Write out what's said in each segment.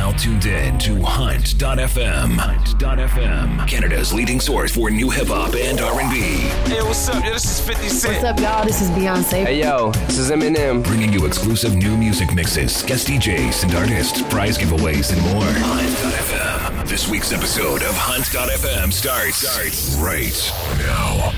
now tuned in to Hunt.fm. Hunt.fm, Canada's leading source for new hip hop and R&B. Hey, what's up? Yo, this is 50 Cent. What's up, y'all? This is Beyonce. Hey yo, this is Eminem. Bringing you exclusive new music mixes, guest DJs and artists, prize giveaways, and more. Hunt.fm. This week's episode of Hunt.fm starts, starts right now.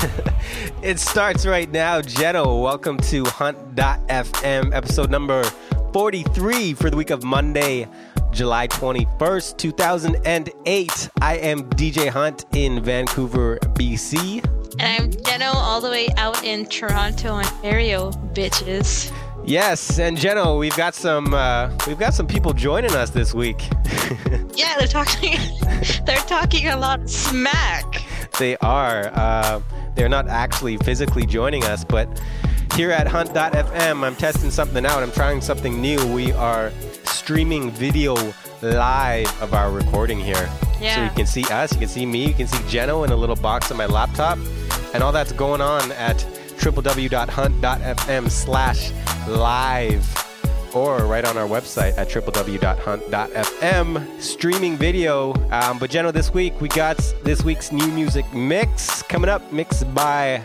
It starts right now. Jeno, welcome to Hunt.fm, episode number 43 for the week of Monday, July 21st, 2008. I am DJ Hunt in Vancouver, BC. And I'm Jeno all the way out in Toronto, Ontario, bitches. Yes, and Jeno, we've got some uh, we've got some people joining us this week. Yeah, they're talking they're talking a lot smack. they are. Uh, they're not actually physically joining us, but here at Hunt.fm, I'm testing something out. I'm trying something new. We are streaming video live of our recording here. So you can see us, you can see me, you can see Jeno in a little box on my laptop. And all that's going on at www.hunt.fm slash live or right on our website at www.hunt.fm streaming video. Um, but Jeno, this week we got this week's new music mix coming up, mixed by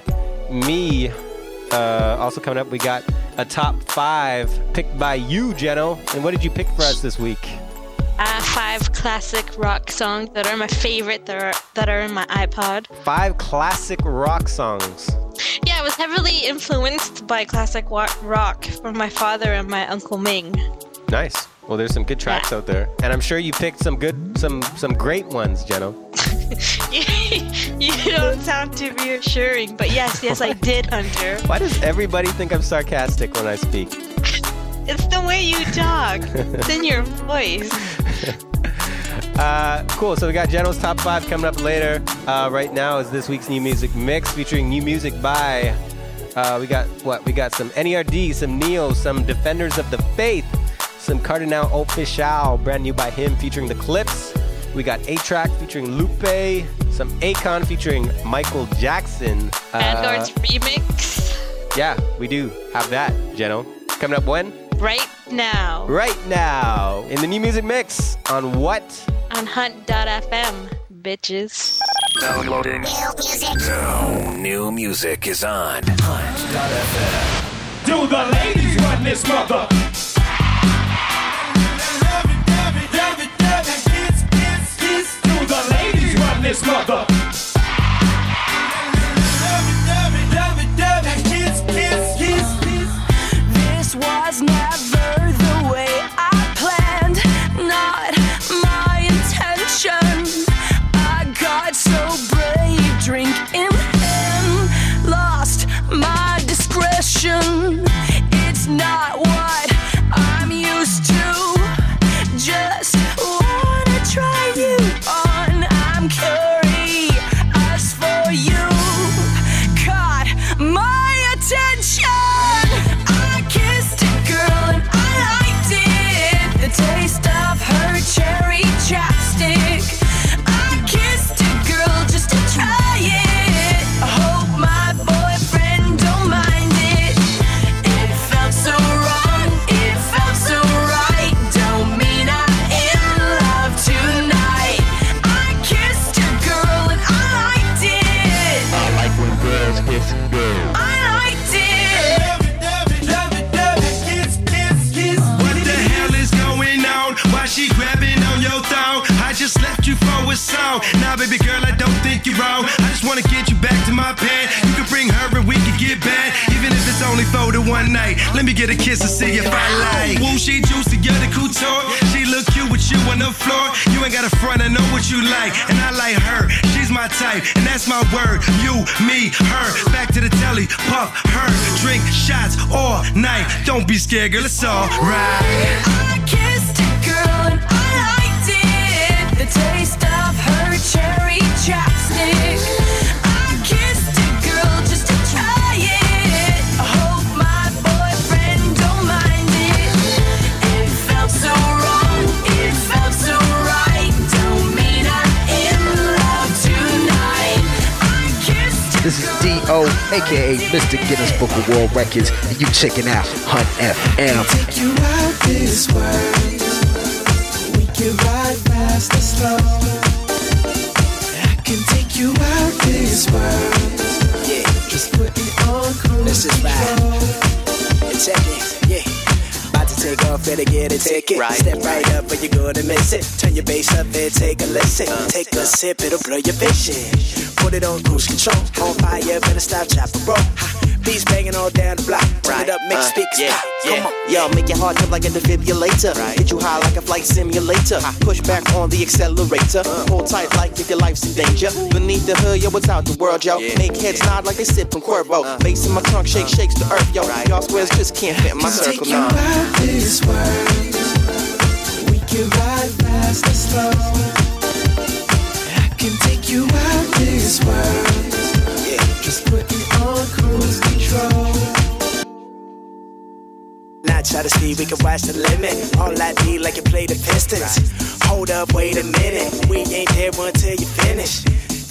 me. Uh, also coming up, we got a top five picked by you, Jeno. And what did you pick for us this week? Uh, five classic rock songs that are my favorite that are that are in my iPod. Five classic rock songs. Yeah, I was heavily influenced by classic wa- rock from my father and my uncle Ming. Nice. Well, there's some good tracks Yeah. out there, and I'm sure you picked some good, some some great ones, Jeno. you don't sound too reassuring, but yes, yes, I did, Hunter. Why does everybody think I'm sarcastic when I speak? It's the way you talk. It's in your voice. Uh, cool. So we got Jeno's top five coming up later. Uh, right now is this week's new music mix featuring new music by. Uh, we got what? We got some NERD, some Ne-Yo, some Defenders of the Faith, some Cardinal Offishall, brand new by him featuring the Clipse. We got A-Trak featuring Lupe, some Akon featuring Michael Jackson. Uh, Vanguard's remix yeah, we do have that, Jeno. Coming up when? right now Right now in the new music mix on what? on Hunt.fm, bitches. Downloading. New music. Now, new music is on Hunt.fm. Do the ladies run this mother? This mother? You're wrong. I just wanna get you back to my pad. You can bring her and we can get back, even if it's only for the one night. Let me get a kiss and see if I like. Woo, she juicy, you're the couture. She look cute with you on the floor. You ain't got a front, I know what you like, and I like her. She's my type, and that's my word. You, me, her. Back to the telly, puff her, drink shots all night. Don't be scared, girl, it's alright. Aka Mr. Guinness Book of World Records, and you checking out Hunt FM. Take you out this way. We can ride fast or slow. I can take you out this world. Yeah, Just put me on cruise Let's just ride. and check it. Yeah. About to take off, better get a ticket. Right. Step right up or you're gonna miss it. Turn your bass up and take a listen. Uh, take a sip, it'll blow your vision. Put it on cruise control. On fire, better stop, chop and roll. Ha. Beats banging all down the block. Turn it up, make uh, speakers yeah, pop. yeah. Come on. Yo, make your heart jump like a defibrillator. Hit you high like a flight simulator. Push back on the accelerator. Uh. Hold tight like if your life's in danger. Beneath the hood, yo, it's out the world, yo. Make heads nod like they sipping Cuervo. Uh. Bass in my trunk shake, uh. shakes the earth, yo. Y'all squares just can't fit in my Can circle, take you nah. out this world. We can ride fast or slow. You out this world. Just put me on cruise control. Not try to speed, we can watch the limit. All I need like you play the Pistons. Hold up, wait a minute. We ain't there until you finish.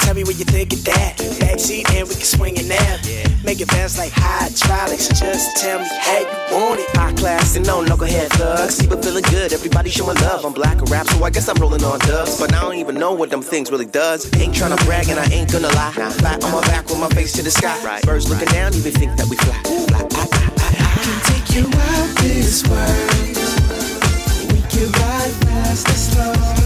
Tell me what you think of that. Backseat and we can swing it now. Make it bounce like hydraulics. Just tell me how you want it. High class and no knucklehead thugs. See, but feeling good. Everybody showing love. I'm black and rap, so I guess I'm rolling on dubs. But I don't even know what them things really does. Ain't tryna brag and I ain't gonna lie. Fly on my back with my face to the sky. Birds looking down, even think that we fly. fly. Ah, ah, ah, ah. can take you out this world. We can ride fast or slow.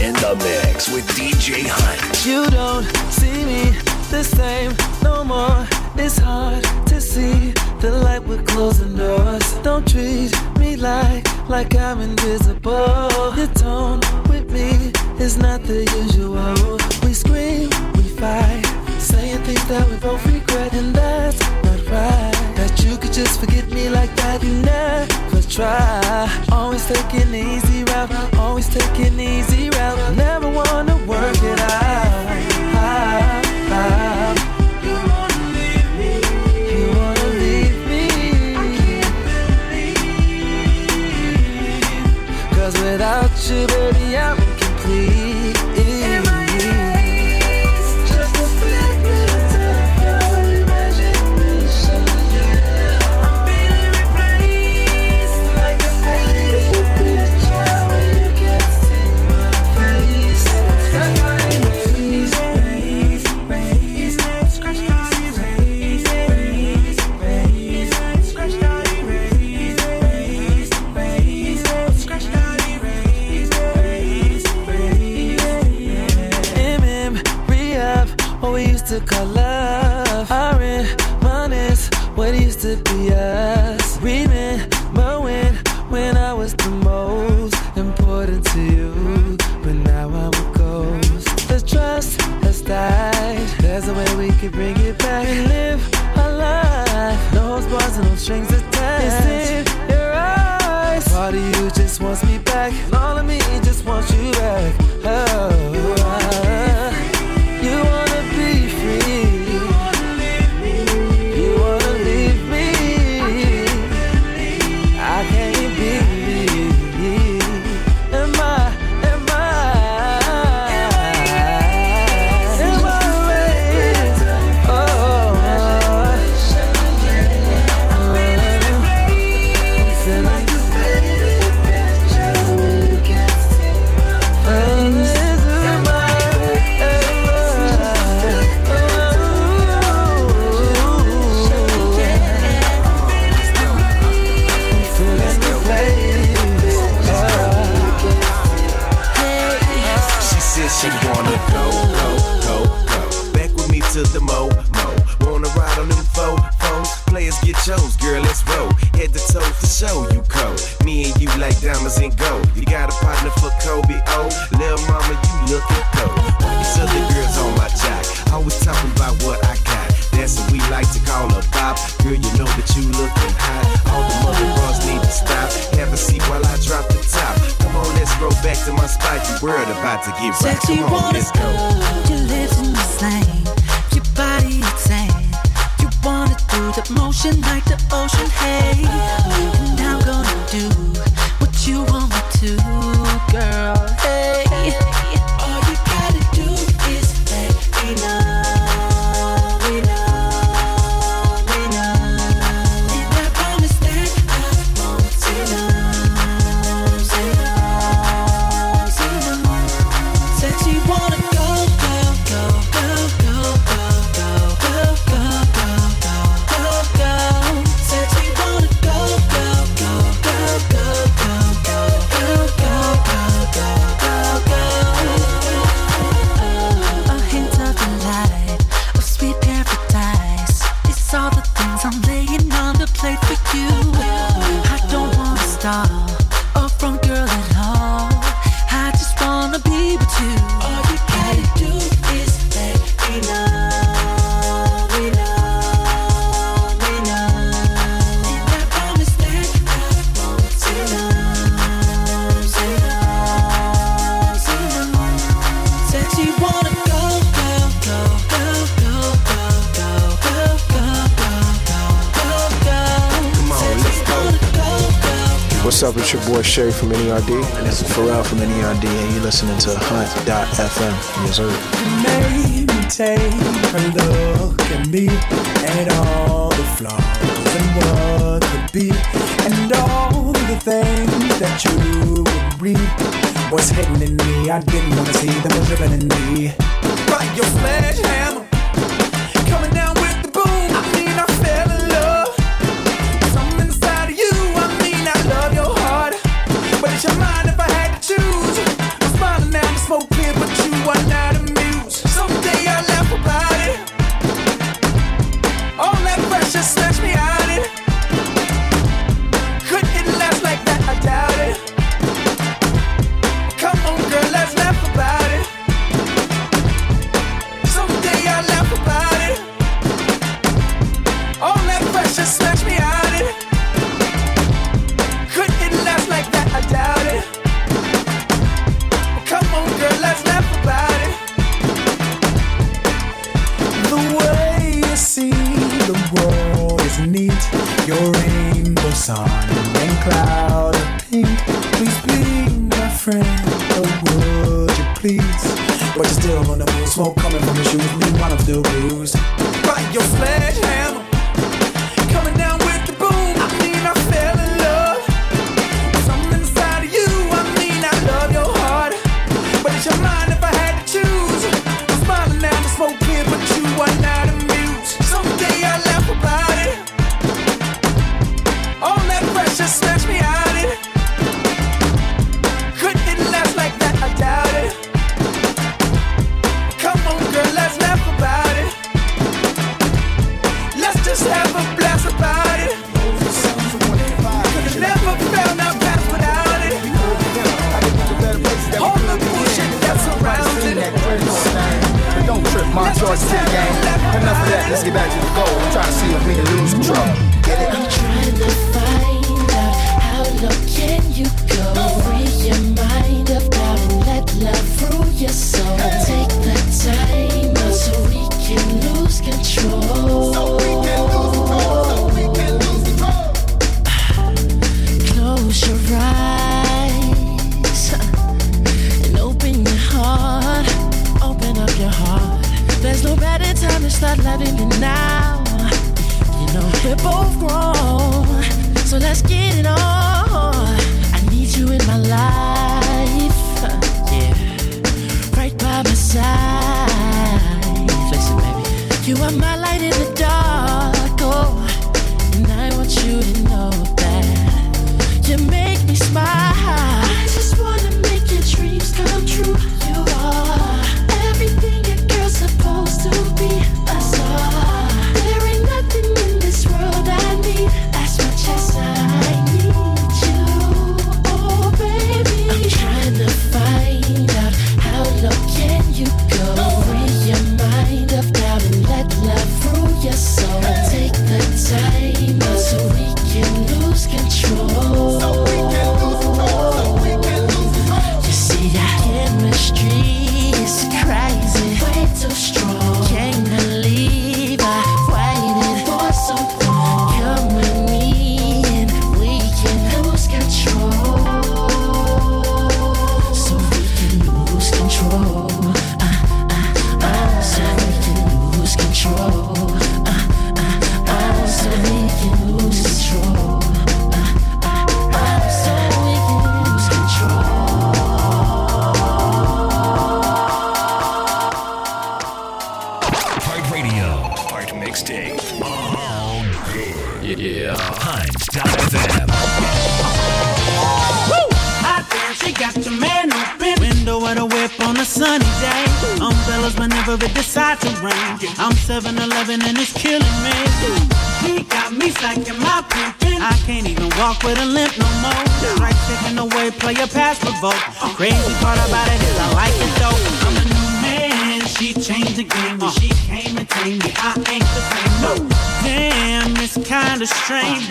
In the mix with DJ Hunt. You don't see me the same no more. It's hard to see the light with closing doors. Don't treat me like like I'm invisible. Your tone with me is not the usual. Try. Always taking the easy route, always taking the easy Sherry from NERD. And this is Pharrell from NERD, and you're listening to Hunt.fm. Yes, sir. You made me take a look at me and all the flaws and what could be, and all the things that you would read What's hidden in me. I didn't want to see them was driven in me. But your flesh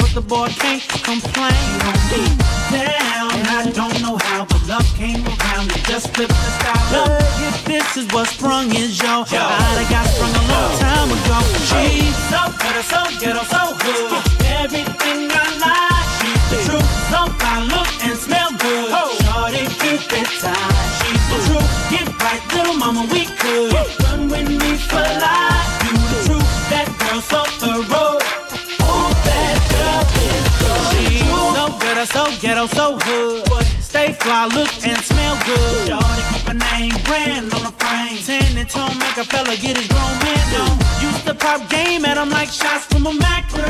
cause the boy can't complain. She won't be Down, I don't know how, but love came around and just flipped the style. Look, if this is what sprung is, yo, yo. I'd have got sprung a long time ago. She's so good, so good, oh, so good. Everything I like, she's the truth. So I look and smell good. So ghetto, so hood. Stay fly, look and smell good. Shorty keep a name brand on the frame. Ten and tone make a fella get his grown man on. Used to pop game at 'em like shots from a Mac, but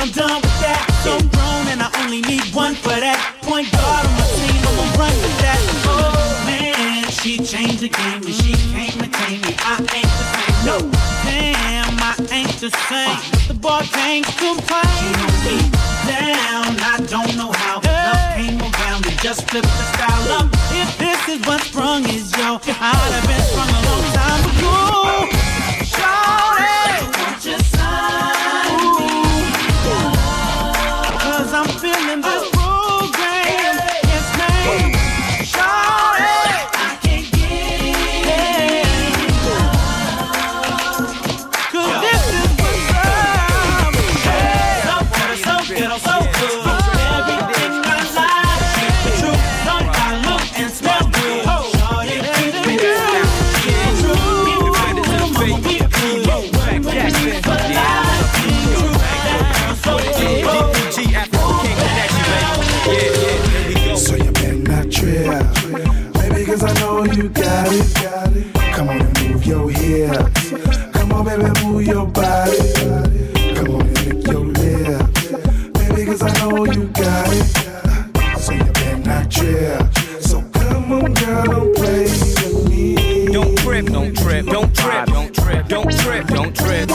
I'm done with that. So grown and I only need one for that. Point guard on my team, I'ma run with that. Oh man, she changed the game and she came to tame me. I ain't the same, no. Damn, I ain't the same. The boy can't complain. She me down, just flipped the style up. If this is what sprung is yo, I'd have been sprung Come on, baby, move your body. Come on lick your lips. Baby, cause I know you got it. So you better not trip. So come on, girl, don't play with me. Don't trip, don't trip, don't trip, don't trip, don't trip, don't trip.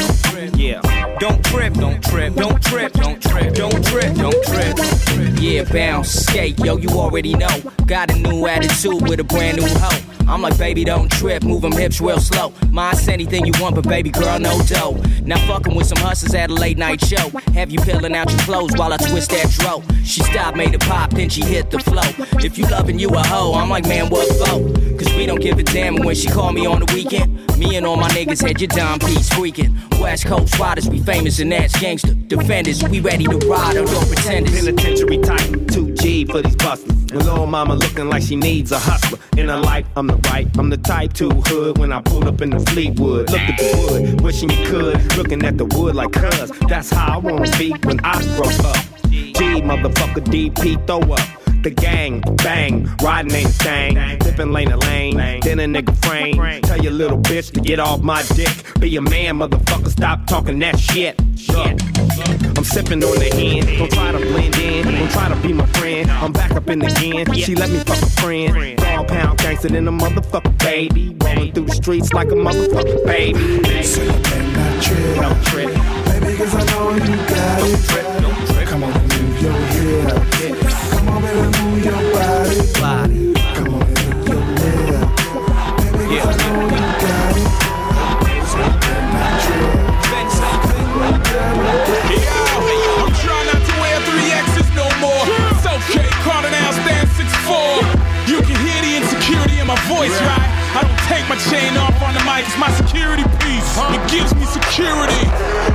Yeah. Don't trip, don't trip, don't trip, don't trip, don't trip, don't trip. Yeah, bounce, skate, yo, you already know. Got a new attitude with a brand new hoe. I'm like, baby, don't trip, move them hips real slow. Mine say anything you want, but baby girl, no dough. Now fucking with some hustlers at a late night show. Have you peeling out your clothes while I twist that dro? She stopped, made it pop, then she hit the flow. If you loving you a hoe, I'm like, man, what for? Cause we don't give a damn when she call me on the weekend. Me and all my niggas had your dime piece freaking. West Coast riders, we famous and that's gangster. Defenders, we ready to ride or don't pretenders. Penitentiary type, 2G for these busters. And little mama looking like she needs a hustler. In her life, I'm the right, I'm the type to hood when I pull up in the Fleetwood. Look at the wood, wishing you could. Looking at the wood like cuz. That's how I wanna be when I grow up. G, motherfucker, DP, throw up. The gang, bang, riding ain't thing. Dipping lane to lane, then a nigga frame. Tell your little bitch to get off my dick. Be a man, motherfucker, stop talking that shit. Look, I'm sipping on the hand. Don't try to blend in, don't try to be my friend. I'm back up in the again. She let me fuck a friend. Dog pound gangster than a motherfucker, baby. Rolling through the streets like a motherfucker, baby. So you better trip. Don't trip. Baby, cause I know you got it. Come on move your hips. 6'4". You can hear the insecurity in my voice, right? I don't take my chain off on the mic, it's my security piece. It gives me security.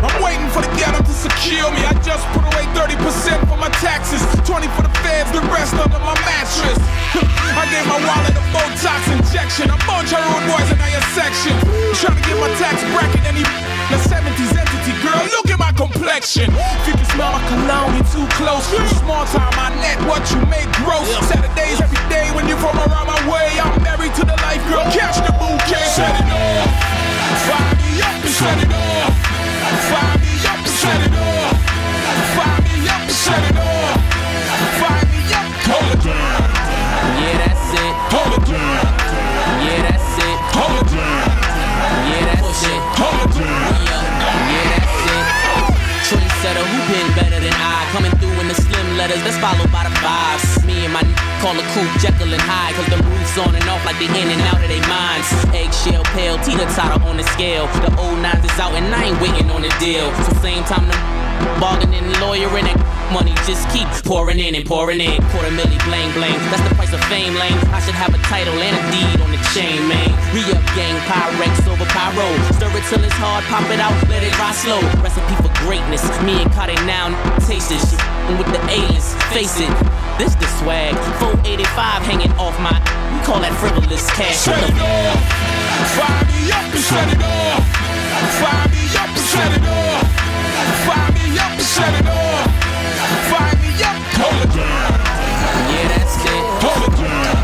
I'm waiting for the ghetto to secure me. I just put away 30% for my taxes, 20 for the feds, the rest under my mattress. I gave my wallet a Botox injection. I'm bunch of road boys in your section. Trying to get my tax bracket any the 70s entity, girl. Look at my complexion. If you can smell my cologne, you too close. Small time, my net, what you make gross. Saturdays every day when you from around my way. I'm married to the life, girl. Catch the bouquet, set it off. Fire me up and it it it it. Yeah, that's it. It. Yeah, that's it. It. Yeah, that's it. It. Yeah, that's it. In that's by the fives. Me and my n- call a coupe Jekyll and Hyde, cause the roof's on and off like they in and out of their Eggshell pale, teeter totter on the scale. The old nines is out and I ain't waiting on the deal. So same time the bargaining, lawyering, and that money just keep pouring in and pouring in. Quarter milli bling bling, that's the price of fame, lane. I should have a title and a deed on the chain, man. Re up gang, Pyrex over pyro. Stir it till it's hard, pop it out, let it rise slow. Recipe for greatness, me and Cardi now taste shit with the aliens. Face it, this the swag. 485 hanging off my. We call that frivolous cash. Shut it off. Fire me up and shut it off. Fire me up and shut it off. Fire me up and shut it off. Fire me up. Hold it down. Yeah, that's it. Hold it down.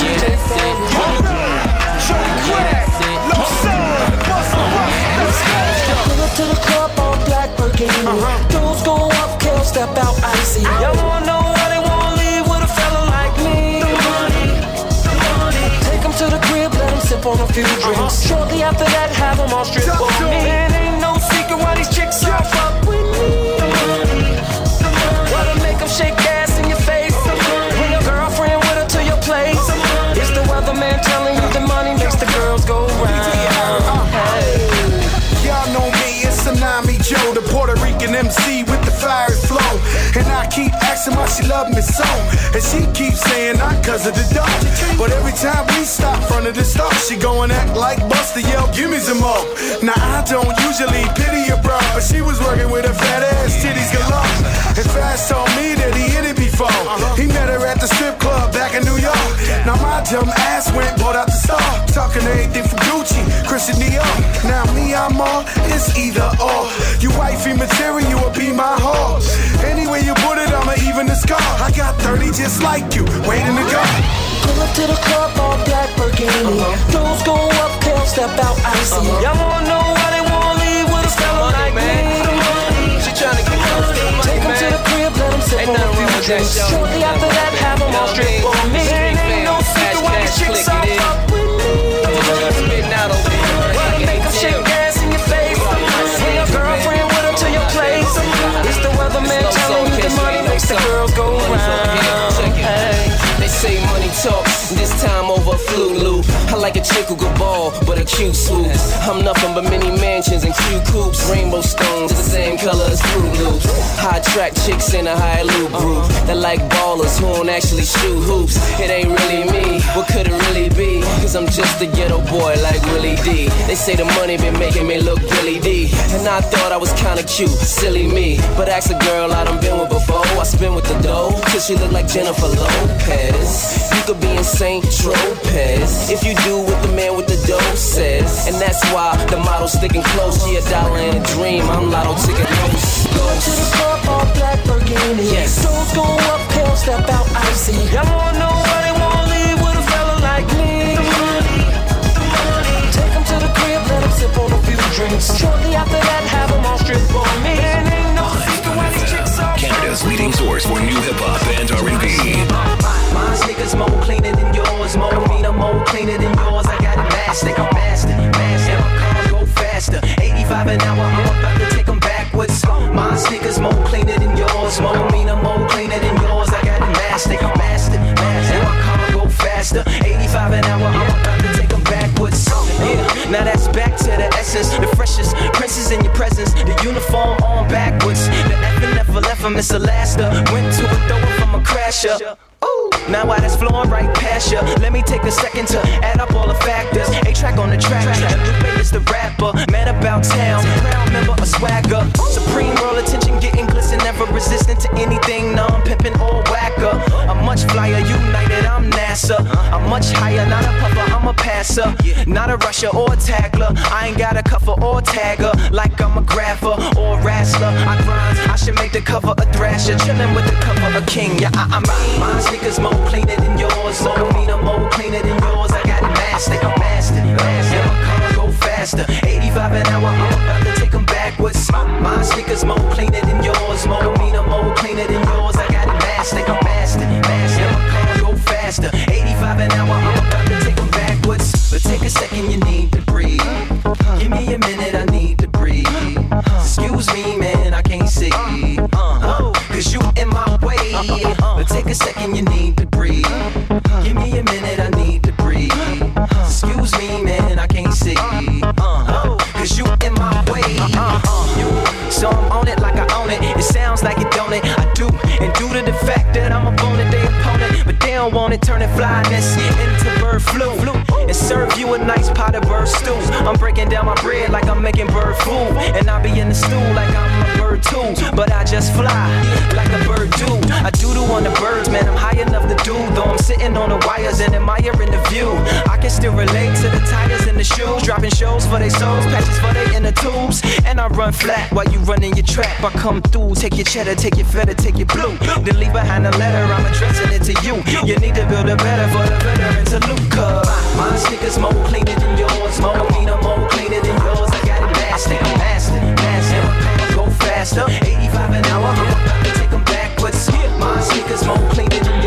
Yeah, that's it. Hold it down. it. crack. To the club all black Birkin. Uh-huh. Girls go up, girls step out icy. Y'all know crib, let 'em sip on a few drinks. Uh-huh. Shortly after that, have 'em all strip Talk on to It. Ain't no secret why these chicks all fuck asking why she love me so. And she keeps saying not cause of the dog. But every time we stop front of the store, she go and act like Buster, yell, give me some more. Now I don't usually pity a bro, but she was working with a fat ass titties galore. And Fast told me that he hit it before. He met her at the strip club back in New York. Now my dumb ass went, bought out the store. Talking anything from Gucci, Christian Dior. Now me, I'm all, it's either or. You wifey material will be my whore. Anyway you put it, I'ma even the scar. I got 30 just like you, waiting to go. Pull up to the club, all black Burgundy. Uh-huh. Dudes go up, kill, step out icy. Uh-huh. Y'all wanna know why they yo. Shortly after that, have 'em all strip on me. It ain't no secret why these chicks all fuck with me. Spitting out over here. Why to make 'em shake ass in your face? Bring your girlfriend with her to your place. It's the weatherman telling you the money makes the girls go round. Hey. They say money talk, this time over Flulu. I like a chick who could ball, cute swoops. I'm nothing but mini mansions and cute coops. Rainbow stones, the same color as Fruit Loops. High track chicks in a high loop group that like ballers who don't actually shoot hoops. It ain't really me, what could it really be? Cause I'm just a ghetto boy like Willie D. They say the money been making me look Billy Dee. And I thought I was kinda cute, silly me. But ask a girl I done been with before. I spin with the dough, cause she look like Jennifer Lopez. You could be in St. Tropez if you do with the man with the says. And that's why the model's sticking close. She a dollar and a dream. I'm lotto ticket host. Go to the club, all black Burgundy. Yes. Dudes go up, kill, step out icy. Y'all wanna know why they wanna leave with a fella like me? The money, the money. Take 'em to the crib, let 'em sip on a few drinks. Shortly after that, have 'em all strip on me. Canada's leading source for new hip hop and R&B. My sneakers more cleaner than yours, more meaner, more cleaner than yours. I got it mastered, mastered, mastered. My cars go faster, 85 an hour. I'm about to take 'em backwards. My sneakers more cleaner than yours, more meaner, more cleaner than yours. I got it mastered, mastered, mastered. My car go faster, 85 an hour. I'm about to take. Yeah, now that's back to the essence, the freshest princess in your presence. The uniform on backwards, the effing never left 'em. It's a laster. Went to a thrower from a crasher. Ooh, now why that's flowing right past ya? Let me take a second to add up all the factors. A-Trak on the track, and Lupe is the rapper. Man about town, proud member of swagger. Supreme world attention, getting glisten, never resistant to anything. Non pimping or whacker. I'm much flyer, united. I'm NASA. I'm much higher, not a puffer. I'm a passer, not a rusher or a tackler. I ain't got a cover or tagger, like I'm a grapher or a wrestler. I grind, I should make the cover a thrasher. Chillin' with the cover a king. Yeah, I, I'm my sneakers more cleaner than yours. More meaner, more cleaner than yours. I got it mastered, mastered, mastered. My car go faster, 85 an hour. I'm about to take take 'em backwards. My, my sneakers more cleaner than yours. More meaner, more cleaner than yours. I got it mastered, mastered, mastered. Faster, 85 an hour. I'm about to take 'em backwards. But take a second, you need to breathe. Give me a minute, I need to breathe. Excuse me, man, I can't see. Uh, Cause you in my way. But take a second, you need to breathe. Give me a minute, I need to breathe. Excuse me, man, I can't see. Uh, Cause you in my way. You, so I'm on it like I own it. It sounds like it don't it. I Don't it, turning flyness into bird flu. And serve you a nice pot of bird stew. I'm breaking down my bread like I'm making bird food. And I be in the stew like I'm a bird too. But I just fly like a bird do. I doodle on the birds, man. I'm high enough to do. Though I'm sitting on the wires and admiring the view. I can still relate to the tires and the shoes. Dropping shows for their souls, patches for they inner tubes. And I run flat while you running your trap. I come through, take your cheddar, take your feta, take your blue. Then leave behind a letter, I'm addressing it to you. You need to build a better for the veteran to Luke. My sneakers more cleaner than yours, more cleaner, more cleaner than yours. I got it mastered, faster. 85 an hour, I'm about to take them backwards. My sneakers more clean than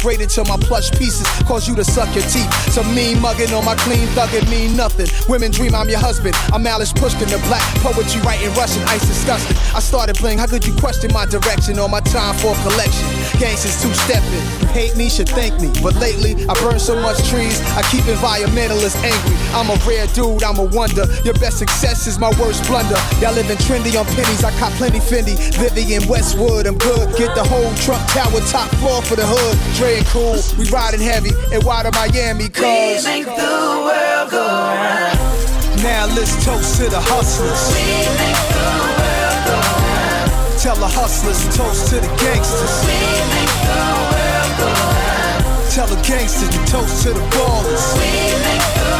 Great until my plush pieces cause you to suck your teeth. Some mean mugging on my clean thugging mean nothing. Women dream I'm your husband. I'm Alice pushed in the black poetry writing Russian ice disgusting. I started bling. How could you question my direction or my time for collection? Gangsters two stepping. Hate me, should thank me. But lately, I burn so much trees, I keep environmentalists angry. I'm a rare dude, I'm a wonder. Your best success is my worst blunder. Y'all living trendy on pennies, I cop plenty Fendi. Vivienne Westwood, I'm good. Get the whole Trump Tower top floor for the hood. Dre and cool, we riding heavy. And why to Miami? Cause We make the world go round. now let's toast to the hustlers. We make the world go round. Tell the hustlers toast to the gangsters. We make the world go round. Tell the gangsters toast to the ballers. We make the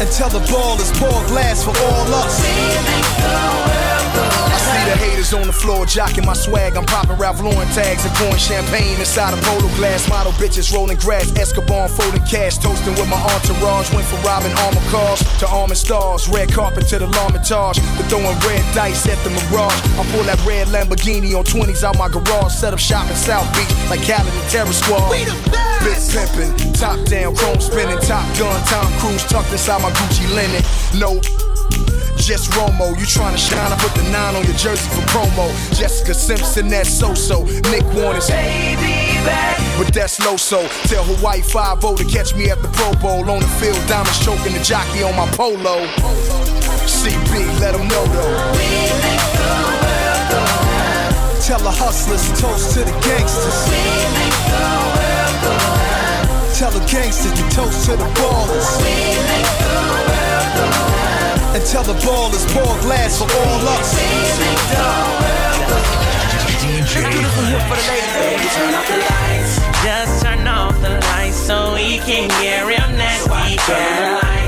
round. the ball is ballers pour glass for all us. I see the haters on the floor jocking my swag. I'm popping Ralph Lauren tags and pouring champagne inside a polo glass. Model bitches rolling grass, Escobar folding cash, toasting with my entourage. Went from robbing armor cars to armor stars, red carpet to the L'Ermitage, to throwing red dice at the Mirage. I pull that red Lamborghini on 20s out my garage, set up shop in South Beach like Khaled and Terror Squad. We the best. Big pimpin', top down, chrome spinning, top gun, Tom Cruise tucked inside my Gucci linen. No. Just Romo, you tryna shine, I put the nine on your jersey for promo. Jessica Simpson, that's so-so. Nick Warner's baby back. But that's low so. Tell Hawaii 5 to catch me at the Pro Bowl. On the field, diamonds choking the jockey on my polo. CB, let them know though. We make the world go round. Tell the hustlers toast to the gangsters. We make the world. Tell the gangsters to toast to the ballers. We make the world go. And tell the ballers pour glass for all us. We make the world go Turn off the lights. Just turn off the lights so we can get real nasty. Turn the lights.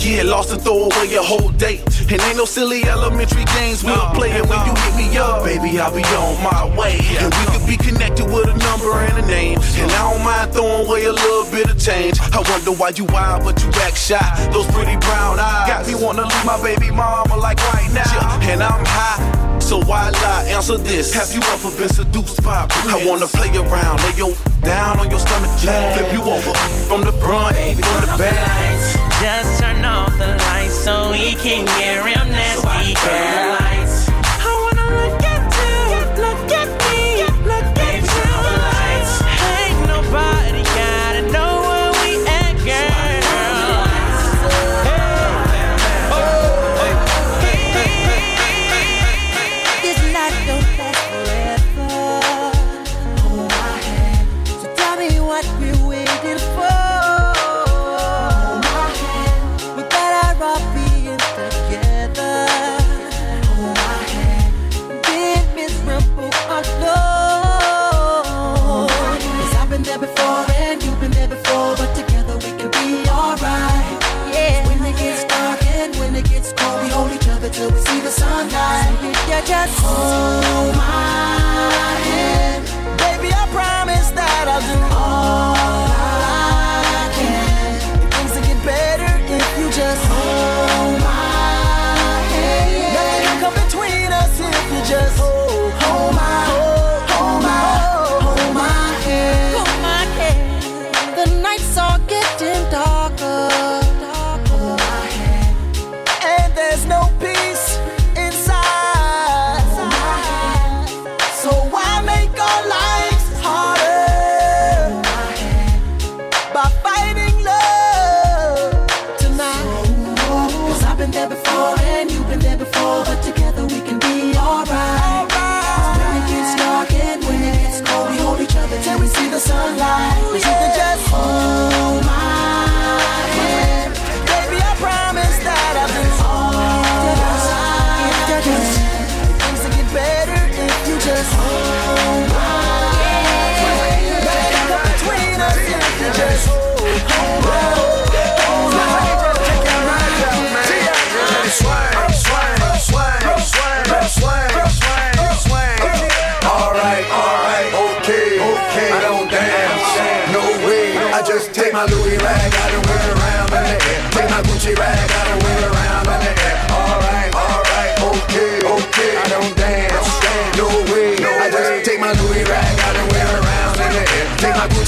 Get lost and throw away your whole date. And ain't no silly elementary games, we'll play it when you hit me up. Baby, I'll be on my way. And we could be connected with a number and a name. And I don't mind throwing away a little bit of change. I wonder why you wild, but you act shy. Those pretty brown eyes got me wanna leave my baby mama like right now. And I'm high. So why lie? Answer this. Have you ever been seduced by a prince? I wanna play around, lay your down on your stomach, flip you over from the front, from the back. Just turn off the lights so we can get real nasty, girl. Just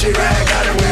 Gucci rag wear it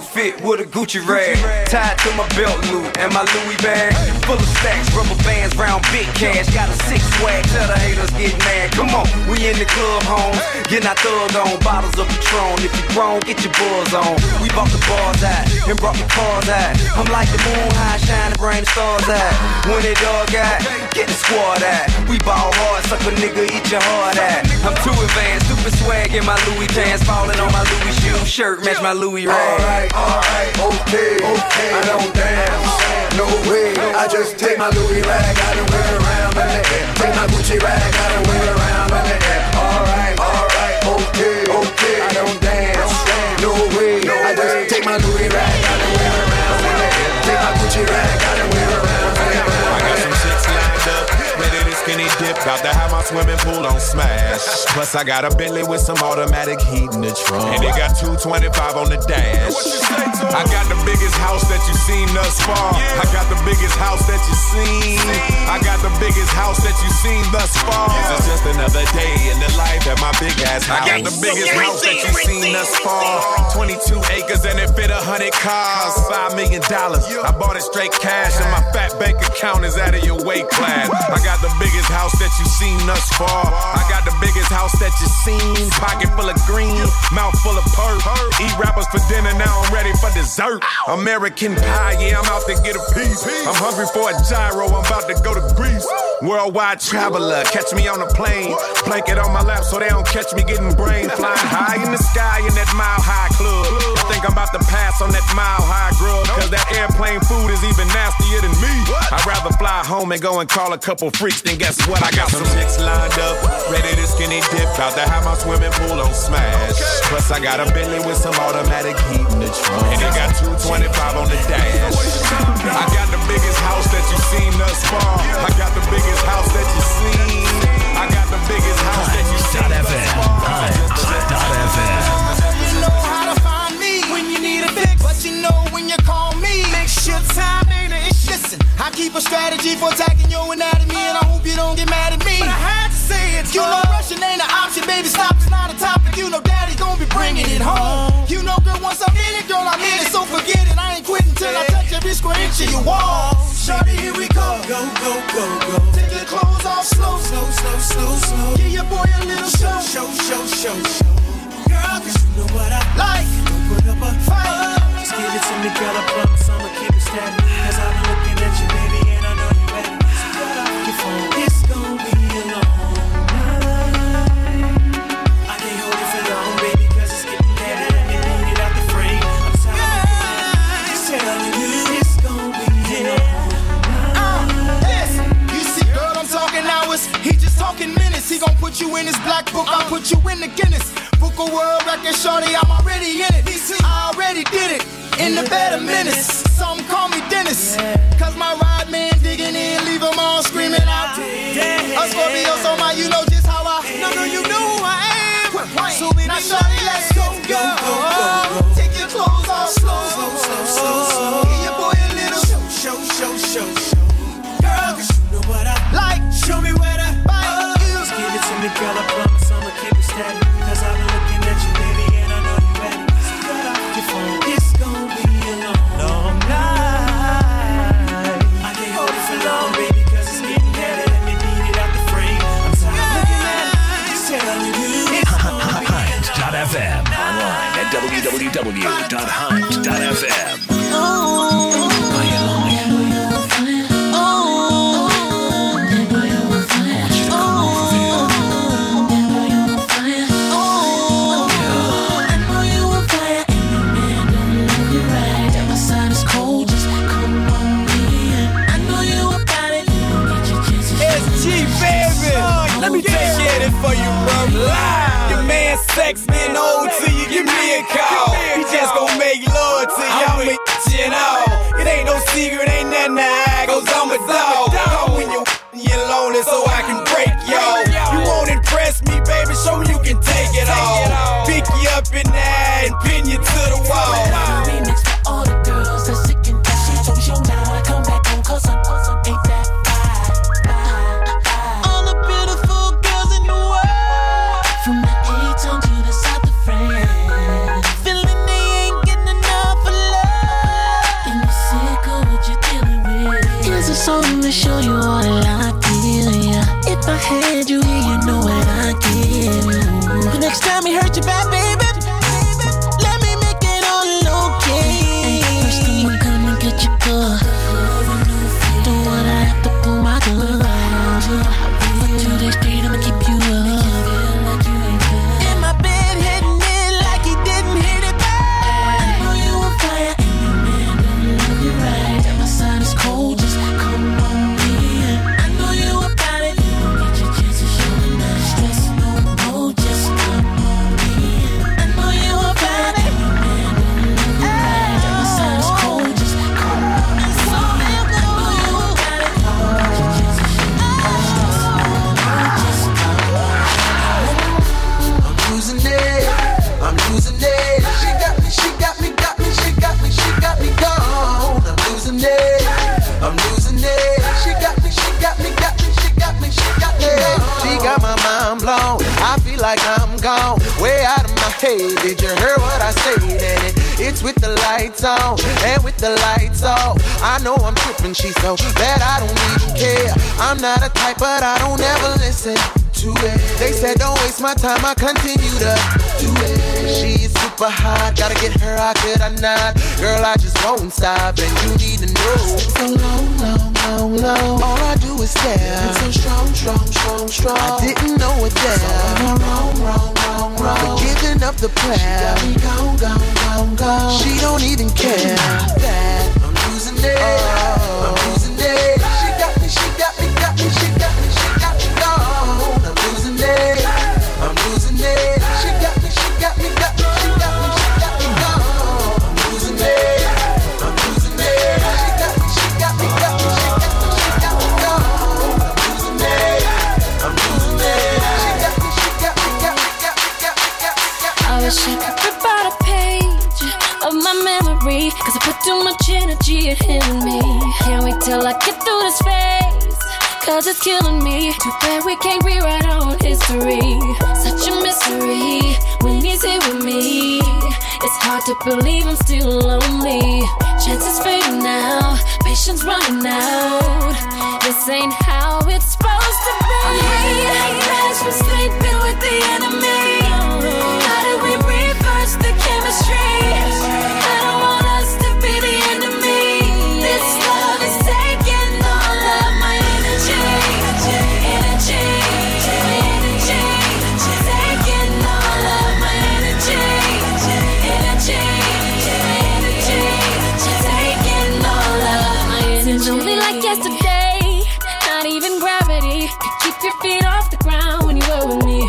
outfit with a Gucci rag tied to my belt loop and my Louis bag full of stacks, rubber bands, round big cash. Got a six swag, tell the haters get mad. Come on, we in the club, home, getting our thug on, bottles of Patron. If you grown, get your buzz on. We bought the bars out and brought the cars out. I'm like the moon high, shining, bring the stars out. When it dog out, get the squad out. We ball hard, suck a nigga, eat your heart out. I'm too advanced, stupid swag in my Louis pants, falling on my Louis shoe shirt, match my Louis rag. Alright, alright, okay, okay. I don't dance, no way. I just take my Louis rag out and wear around in the air. Take my Gucci rag out and wear around in the air. Alright, alright, okay, okay. I don't dance, no way. I just take my Louis rag skinny dip. About to have my swimming pool on smash. Plus, I got a Bentley with some automatic heat in the trunk. And it got 225 on the dash. I got the biggest house that you've seen thus far. I got the biggest house that you've seen. I got the biggest house that you've seen thus far. This is just another day in the life at my big ass house. I got the biggest house that you've seen thus far. 22 acres and it fit a hundred cars. Five million dollars. I bought it straight cash and my fat bank account is out of your weight class. I got the biggest house that you've seen thus far. I got the biggest house that you've seen. Pocket full of green, mouth full of perk. Eat rappers for dinner, now I'm ready for dessert. American pie, yeah, I'm out to get a piece. I'm hungry for a gyro, I'm about to go to Greece. Worldwide traveler, catch me on a plane. Blanket on my lap so they don't catch me getting brain. Flying high in the sky in that mile high club. I think I'm about to pass on that mile high grub. Cause that airplane food is even nastier than me. I'd rather fly fly home and go and call a couple freaks. Then guess what? I got some chicks lined up, ready to skinny dip. About to have my swimming pool on smash. Plus, I got a Bentley with some automatic heat in the trunk. And it got 225 on the dash. I got the biggest house that you've seen thus far. I got the biggest house that you've seen. I got the biggest house that you've seen thus far. Hot.fm. You you know when you call me. Make sure time ain't an issue. Listen, I keep a strategy for attacking your anatomy, and I hope you don't get mad at me. But I had to say it. You know rushing ain't an option, baby. Stop, it's not a topic. You know daddy's gonna be bringing it home. You know, girl, once I'm in it, girl, I'm in it. So forget it. I ain't quitting till I touch every square inch of your wall. Shorty, here we go. Go, go, go, go. Take your clothes off slow, slow, slow, slow, slow. Give your boy a little show, show, show, show, show. Girl, cause you know what I like. Don't Put up a fight. Just give it to me, girl. I promise I'ma keep it steady. Cause I've been looking at you, baby, and I know you're ready. So get off your phone. It's gonna be a long night. I can't hold it for long, baby, cause it's getting heavy. Let me beat it out the frame. I'm tired of telling you it's gonna be a long night. Uh, Listen, you see, girl, I'm talking hours. He just talking minutes. He gon' put you in his black book. I'll put you in the Guinness Book of World Record, shorty. I'm already in it. I already did it. In the bed of minutes. Some call me Dennis. Cause my ride man digging in, leave 'em all screaming out. A Scorpio, so my, you know just how I. No, no, you know who I am. So now, shorty, let's go, go, go. go. Take your clothes off slow, slow, slow, slow, slow. Give your boy a little show, show, show, show, show. Girl, cause you know what I like. Show me where to fight. Just give it to me, girl. www.hunt.fm. I feel like I'm gone, way out of my head. Did you hear what I said? And it, it's with the lights on and with the lights off. I know I'm tripping. She's so bad I don't even care. I'm not a type, but I don't ever listen to it. They said don't waste my time. I continue to do it. She's super hot. Gotta get her, I could I not? Girl, I just won't stop, and you need to know. So long, long, long, long. All I do is stare. It's so strong, strong, strong, strong. I didn't know it then. So am wrong, wrong, wrong, wrong? For giving up the plan. She got me gone, gone, gone, gone. She don't even care. That I'm losing it. Oh. I'm losing it. She got me, she got me, got me, she got me, she got me gone. I'm losing it. she rip out a page of my memory. Cause I put too much energy in me. Can't wait till I get through this phase. Cause it's killing me. Too bad we can't rewrite our own history. Such a mystery when he's here with me. It's hard to believe I'm still lonely. Chances fading now, patience running out. This ain't how it's supposed to be. I'm hate, hate, from sleeping with the enemy. Feet off the ground when you were with me.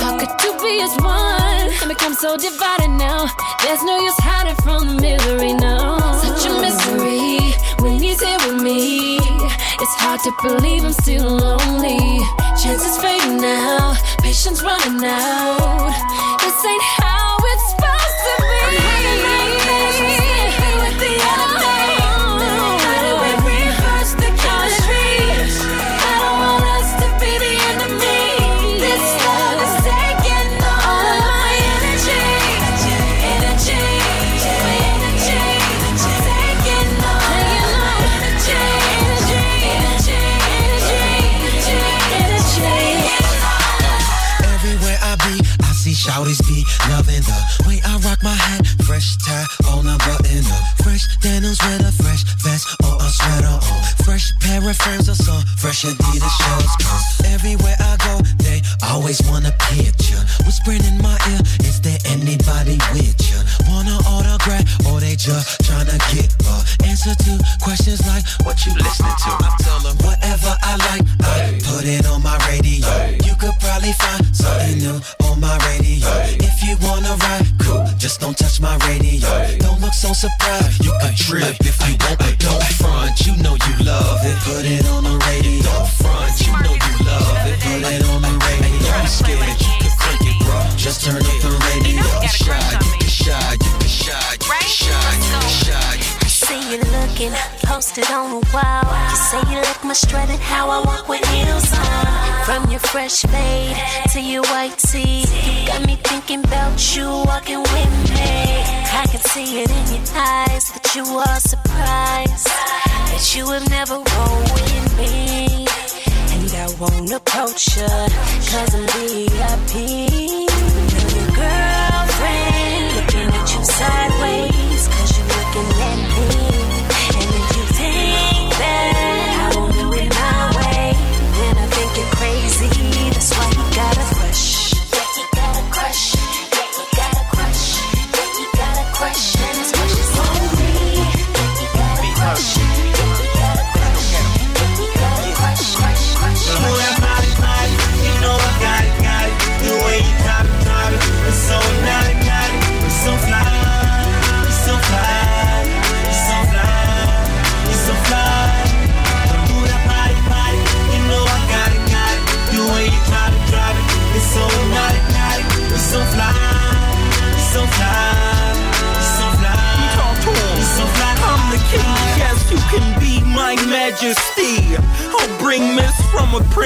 How could two be as one and become so divided now? There's no use hiding from the misery now. Such a mystery when he's here with me. It's hard to believe I'm still lonely. Chances fading now, patience running out. See it in your eyes that you are surprised that you have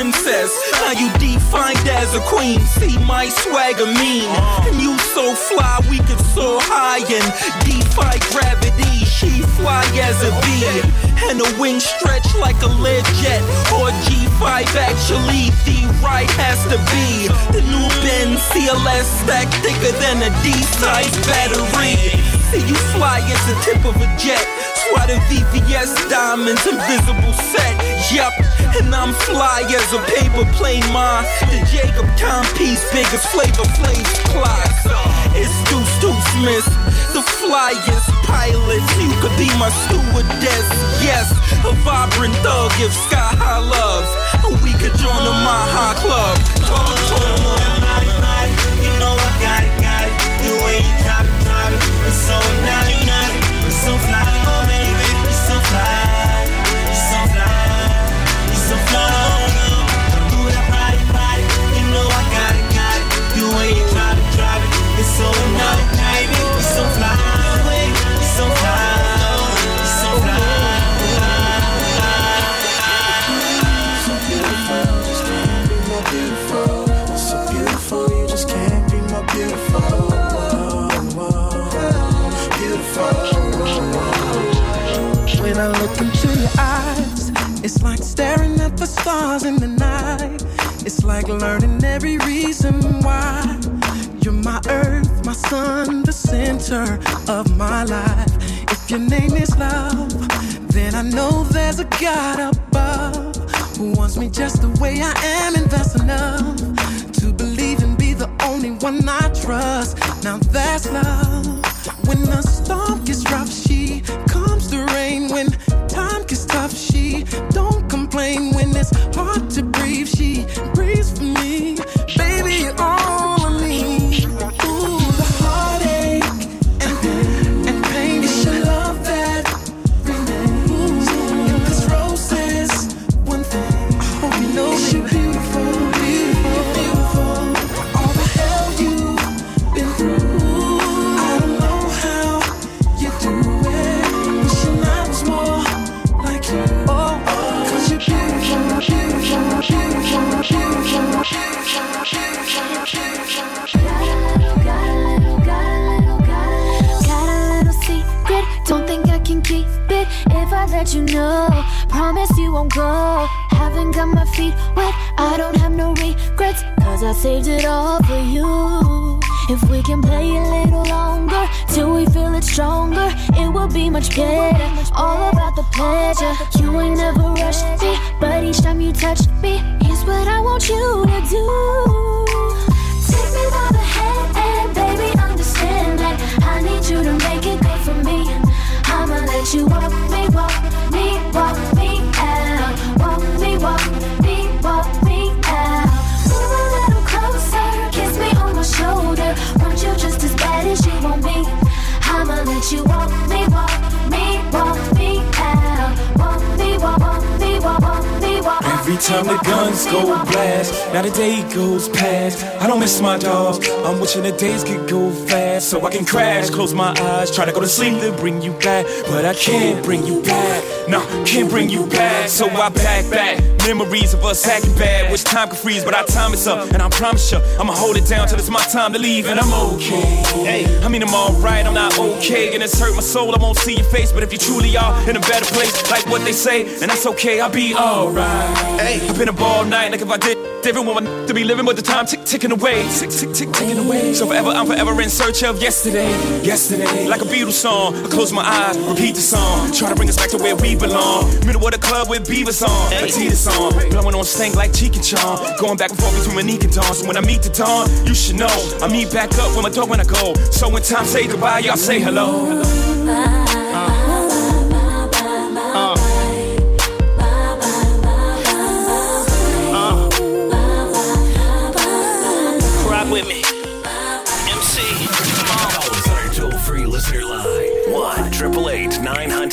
princess. Now you defined as a queen. See my swagger mean. And you so fly, we could soar high and defy gravity. She fly as a bee. And her wings stretch like a Lear jet. Or G5 actually, the right has to be. The new Benz CLS stack thicker than a D-size battery. See you fly as the tip of a jet. Swat a VVS diamonds, invisible set. Yup, and I'm fly as a paper plane. My the Jacob timepiece, biggest flavor flames clock. It's Deuce Deuce Miss, the flyest pilot. You could be my stewardess. Yes, a vibrant thug, give sky high love. We could join the High Club. Talk to 'em. You know I got it, got it. You drop it, it. It's so naughty. It's so fly, at the stars in the night. It's like learning every reason why. You're my earth, my sun, the center of my life. If your name is love, then I know there's a God above who wants me just the way I am, and that's enough to believe and be the only one I trust. Now that's love. When the storm gets rough, she comes to rain. When it's hard to I saved it all for you. If we can play a little longer, till we feel it stronger, it will be much better. All about the pleasure. You ain't never rushed me, but each time you touch time the guns go blast, now the day goes past. I don't miss my dogs. I'm wishing the days could go fast so I can crash, close my eyes, try to go to sleep, to bring you back, but I can't bring you back. No, can't bring you back, so I back back. Memories of us acting bad, which time can freeze, but our time is up, and I promise you, I'ma hold it down till it's my time to leave, and I'm okay. Hey, I mean I'm alright, I'm not okay, and it's hurt my soul. I won't see your face, but if you truly are in a better place, like what they say, and that's okay, I'll be alright. Hey, I've been up all night, like if I did. Everyone want to be living, but the time tick ticking away, tick tick tick ticking away. So forever, I'm forever in search of yesterday, yesterday. Like a Beatles song, I close my eyes, repeat the song, try to bring us back to where we belong. Middle of the club with Beavis on, a Tita song, blowing on stank like Cheech and Chong, going back and forth between Monique and Dawn. So when I meet the dawn, you should know I meet back up with my dog when I go. So when time say goodbye, y'all say hello. Rock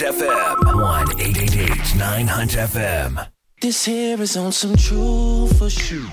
FM. 1 888 9 Hunt FM. This here is on some true for sure.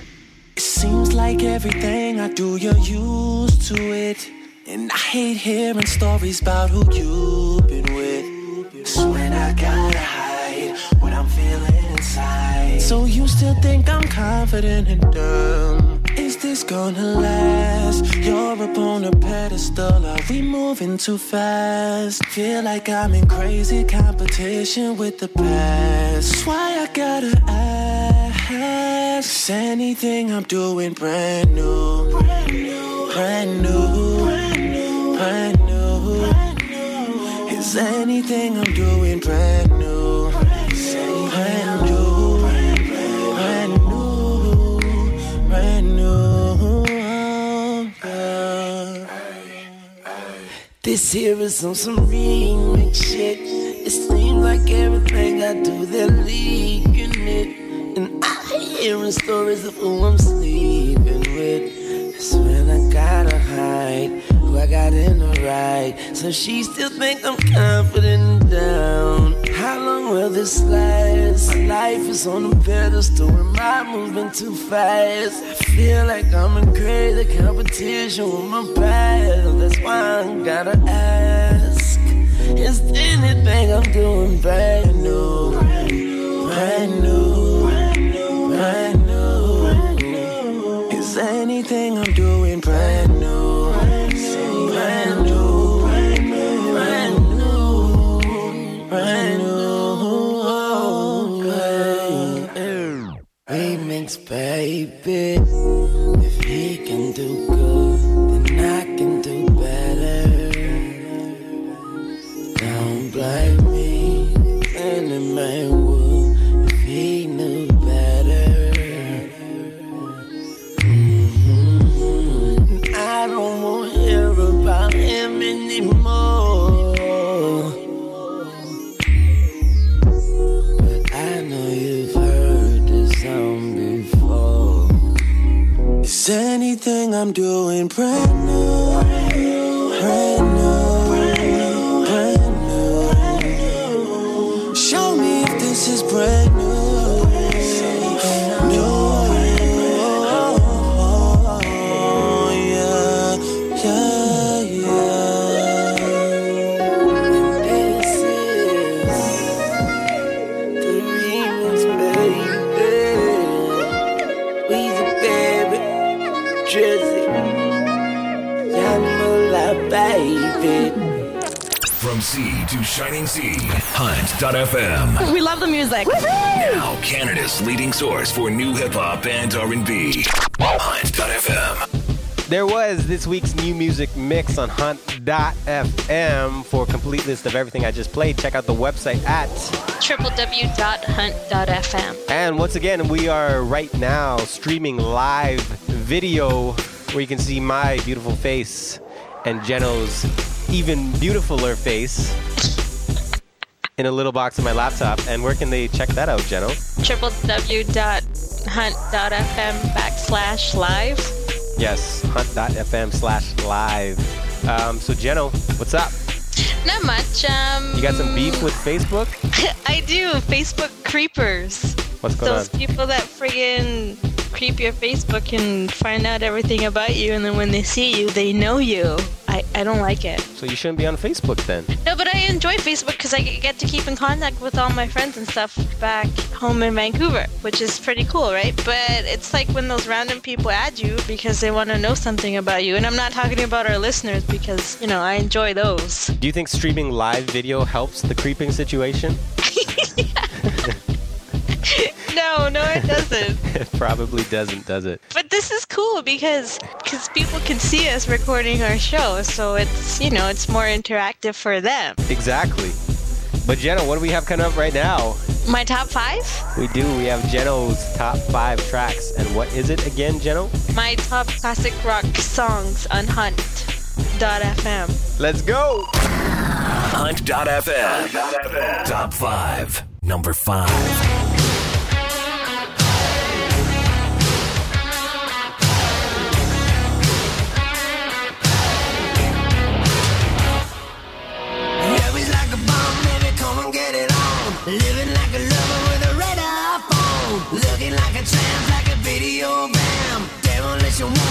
It seems like everything I do, you're used to it. And I hate hearing stories about who you've been with. So when I gotta hide what I'm feeling inside. So you still think I'm confident and dumb? Is this gonna last? You're up on a pedestal. Are we moving too fast? Feel like I'm in crazy competition with the past. That's why I gotta ask. Is anything I'm doing brand new? Brand new. Brand new. Brand new. Is anything I'm doing brand new? This here is on some remix shit. It seems like everything I do, they're leaking it. And I'm hearing stories of who I'm sleeping with. That's when I gotta hide who I got in the right. So she still think I'm confident and down. How long will this last? Life is on a pedestal and my moving too fast. I feel like I'm in crazy competition with my past. That's why I gotta ask. Is anything I'm doing? Brand new, brand new, brand new. Is anything I'm doing brand new? For new hip hop and R&B. Hunt.fm. There was this week's new music mix on Hunt.fm. For a complete list of everything I just played, check out the website at. www.hunt.fm. And once again, we are right now streaming live video where you can see my beautiful face and Jeno's even beautifuler face in a little box on my laptop. And where can they check that out, Jeno? www.hunt.fm backslash live. Yes, hunt.fm slash live. Um, so, Jeno, what's up? Not much. Um, You got some beef with Facebook? I do. Facebook creepers. What's going Those on? people that friggin' creep your Facebook and find out everything about you, and then when they see you, they know you. I, don't like it. So, you shouldn't be on Facebook then. No, but I enjoy Facebook because I get to keep in contact with all my friends and stuff back home in Vancouver, which is pretty cool, right? But it's like when those random people add you because they want to know something about you. And I'm not talking about our listeners because, you know, I enjoy those. Do you think streaming live video helps the creeping situation? no, no, it doesn't. it probably doesn't, does it? But this is cool because because people can see us recording our show, so it's you know it's more interactive for them. Exactly. But Jeno, what do we have coming up right now? My top five? We do. We have Jeno's top five tracks. And what is it again, Jeno? My top classic rock songs on Hunt.fm. Let's go! Hunt.fm. Top 5. Number 5. Demolition woman,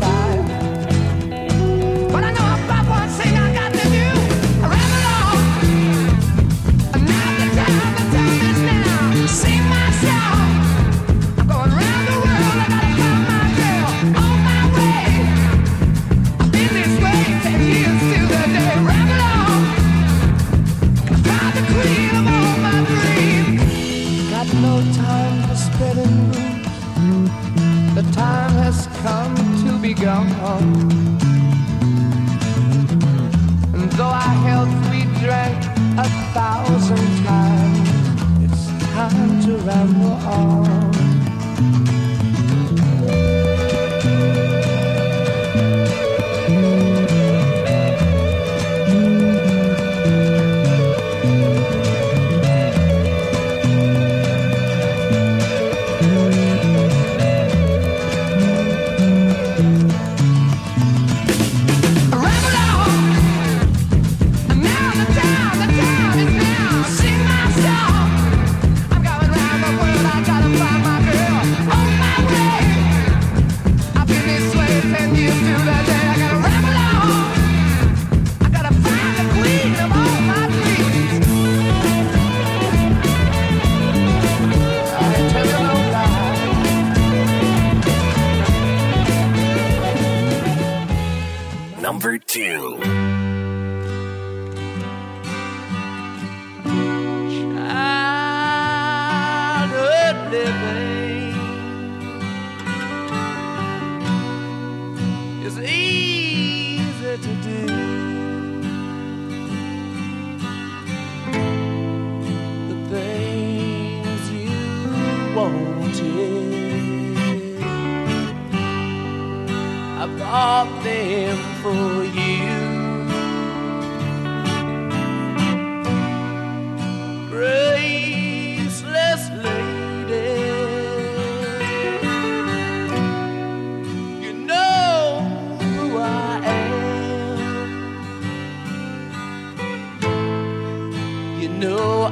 time.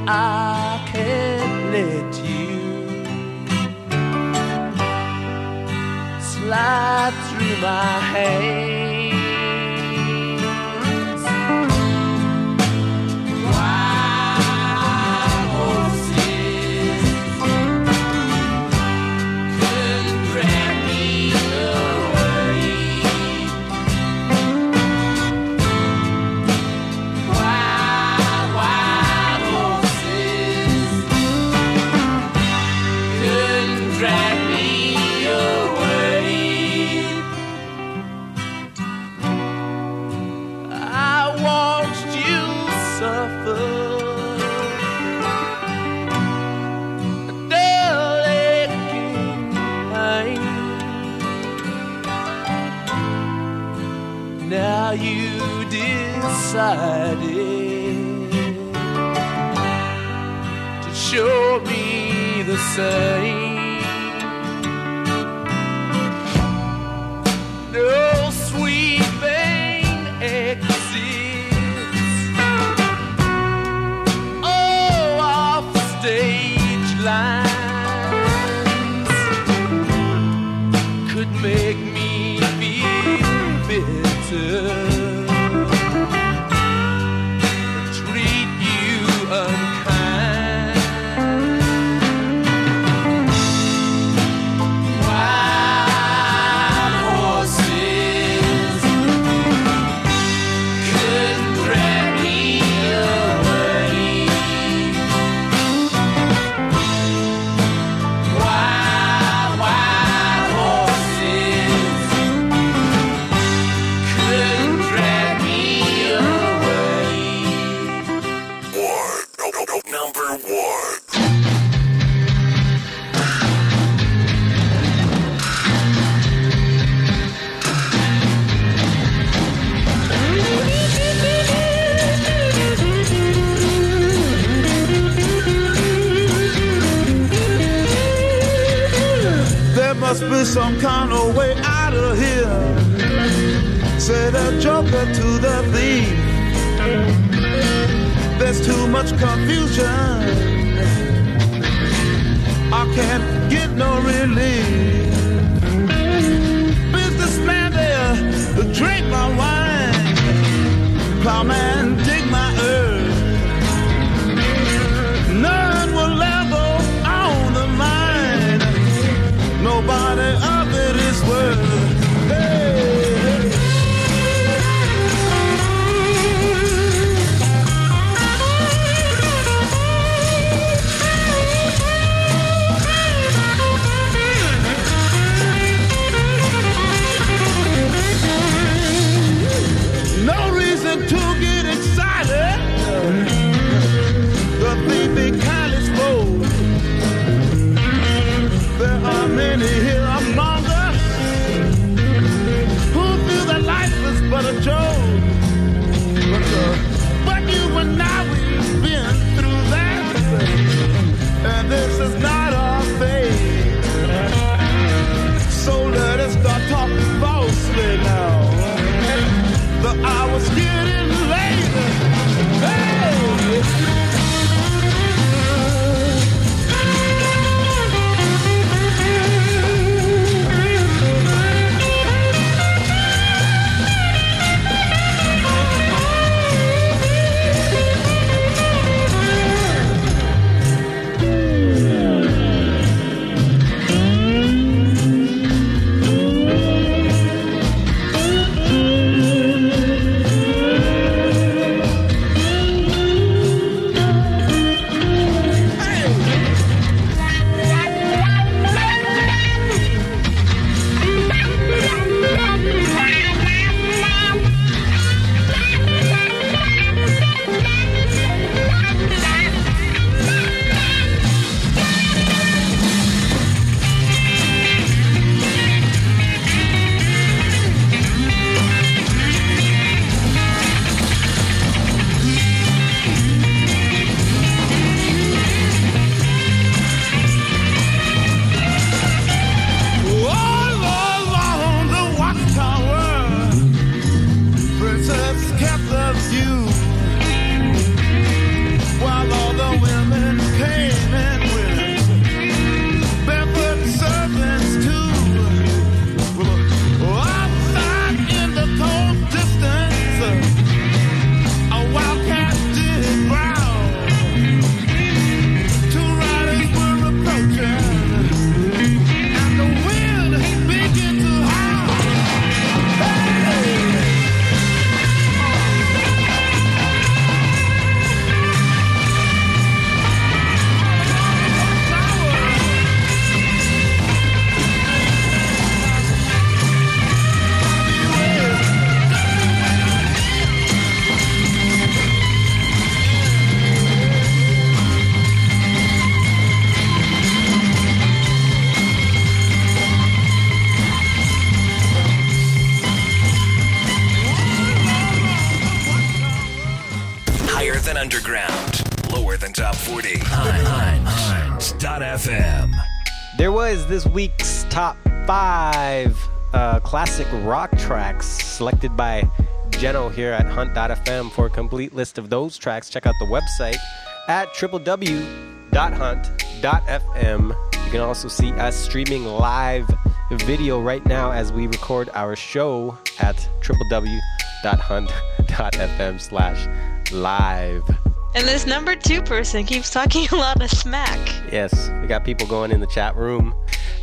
I can't let you slide through my hands. decided to show me the sun. Some kind of way out of here. Say the joker to the thief. There's too much confusion. I can't get no relief. Businessman there, drink my wine. Plowman, selected by Jeno here at Hunt.fm. For a complete list of those tracks, check out the website at www.hunt.fm. You can also see us streaming live video right now as we record our show at www.hunt.fm slash live. And this number two person keeps talking a lot of smack. Yes, we got people going in the chat room.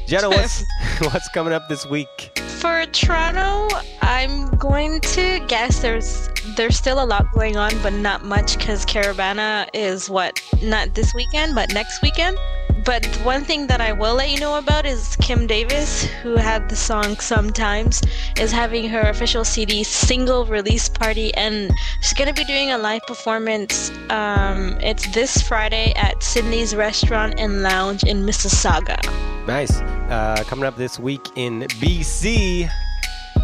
Jeno, what's what's coming up this week? For Toronto, I'm going to guess there's there's still a lot going on, but not much because Caribana is what not this weekend, but next weekend. But one thing that I will let you know about is Kim Davis, who had the song Sometimes, is having her official CD single release party, and she's gonna be doing a live performance. Um, it's this Friday at Sydney's Restaurant and Lounge in Mississauga. Nice. Uh, coming up this week in BC,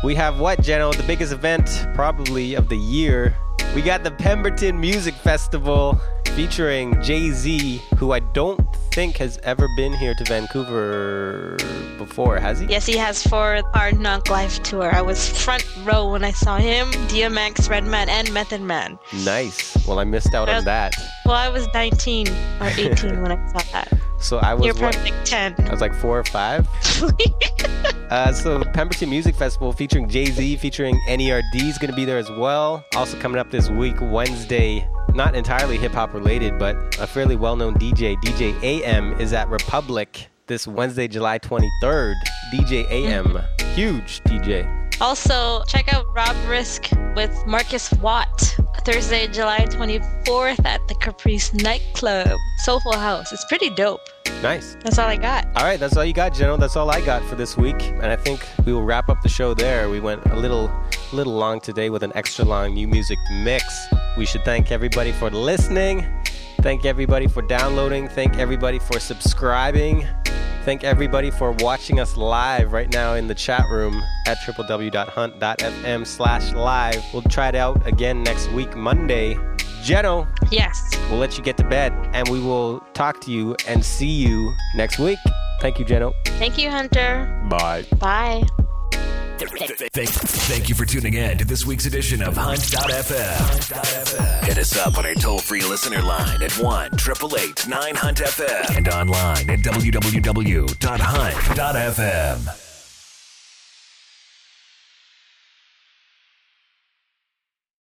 we have what, Jeno? The biggest event probably of the year. We got the Pemberton Music Festival featuring Jay Z, who I don't think has ever been here to Vancouver before, has he? Yes, he has for Hard Knock Life tour. I was front row when I saw him, DMX, Redman, and Method Man. Nice. Well, I missed out on that. Well, I was 19 or 18 when I saw that. So I was You're like 10. I was like four or five. uh, so Pemberton Music Festival featuring Jay Z, featuring NERD is going to be there as well. Also coming up this week, Wednesday. Not entirely hip hop related, but a fairly well known DJ, DJ AM, is at Republic this Wednesday, July 23rd. DJ AM, huge DJ. Also, check out Rob Risk with Marcus Watt Thursday, July 24th at the Caprice Nightclub, Soulful House. It's pretty dope. Nice. That's all I got. All right, that's all you got, General. That's all I got for this week, and I think we will wrap up the show there. We went a little, little long today with an extra long new music mix. We should thank everybody for listening. Thank everybody for downloading. Thank everybody for subscribing. Thank everybody for watching us live right now in the chat room at www.hunt.fm slash live. We'll try it out again next week, Monday. Jeno. Yes. We'll let you get to bed and we will talk to you and see you next week. Thank you, Jeno. Thank you, Hunter. Bye. Bye. Thank, thank you for tuning in to this week's edition of Hunt.fm. Hit us up on our toll free listener line at 1 888 9 Hunt FM and online at www.hunt.fm.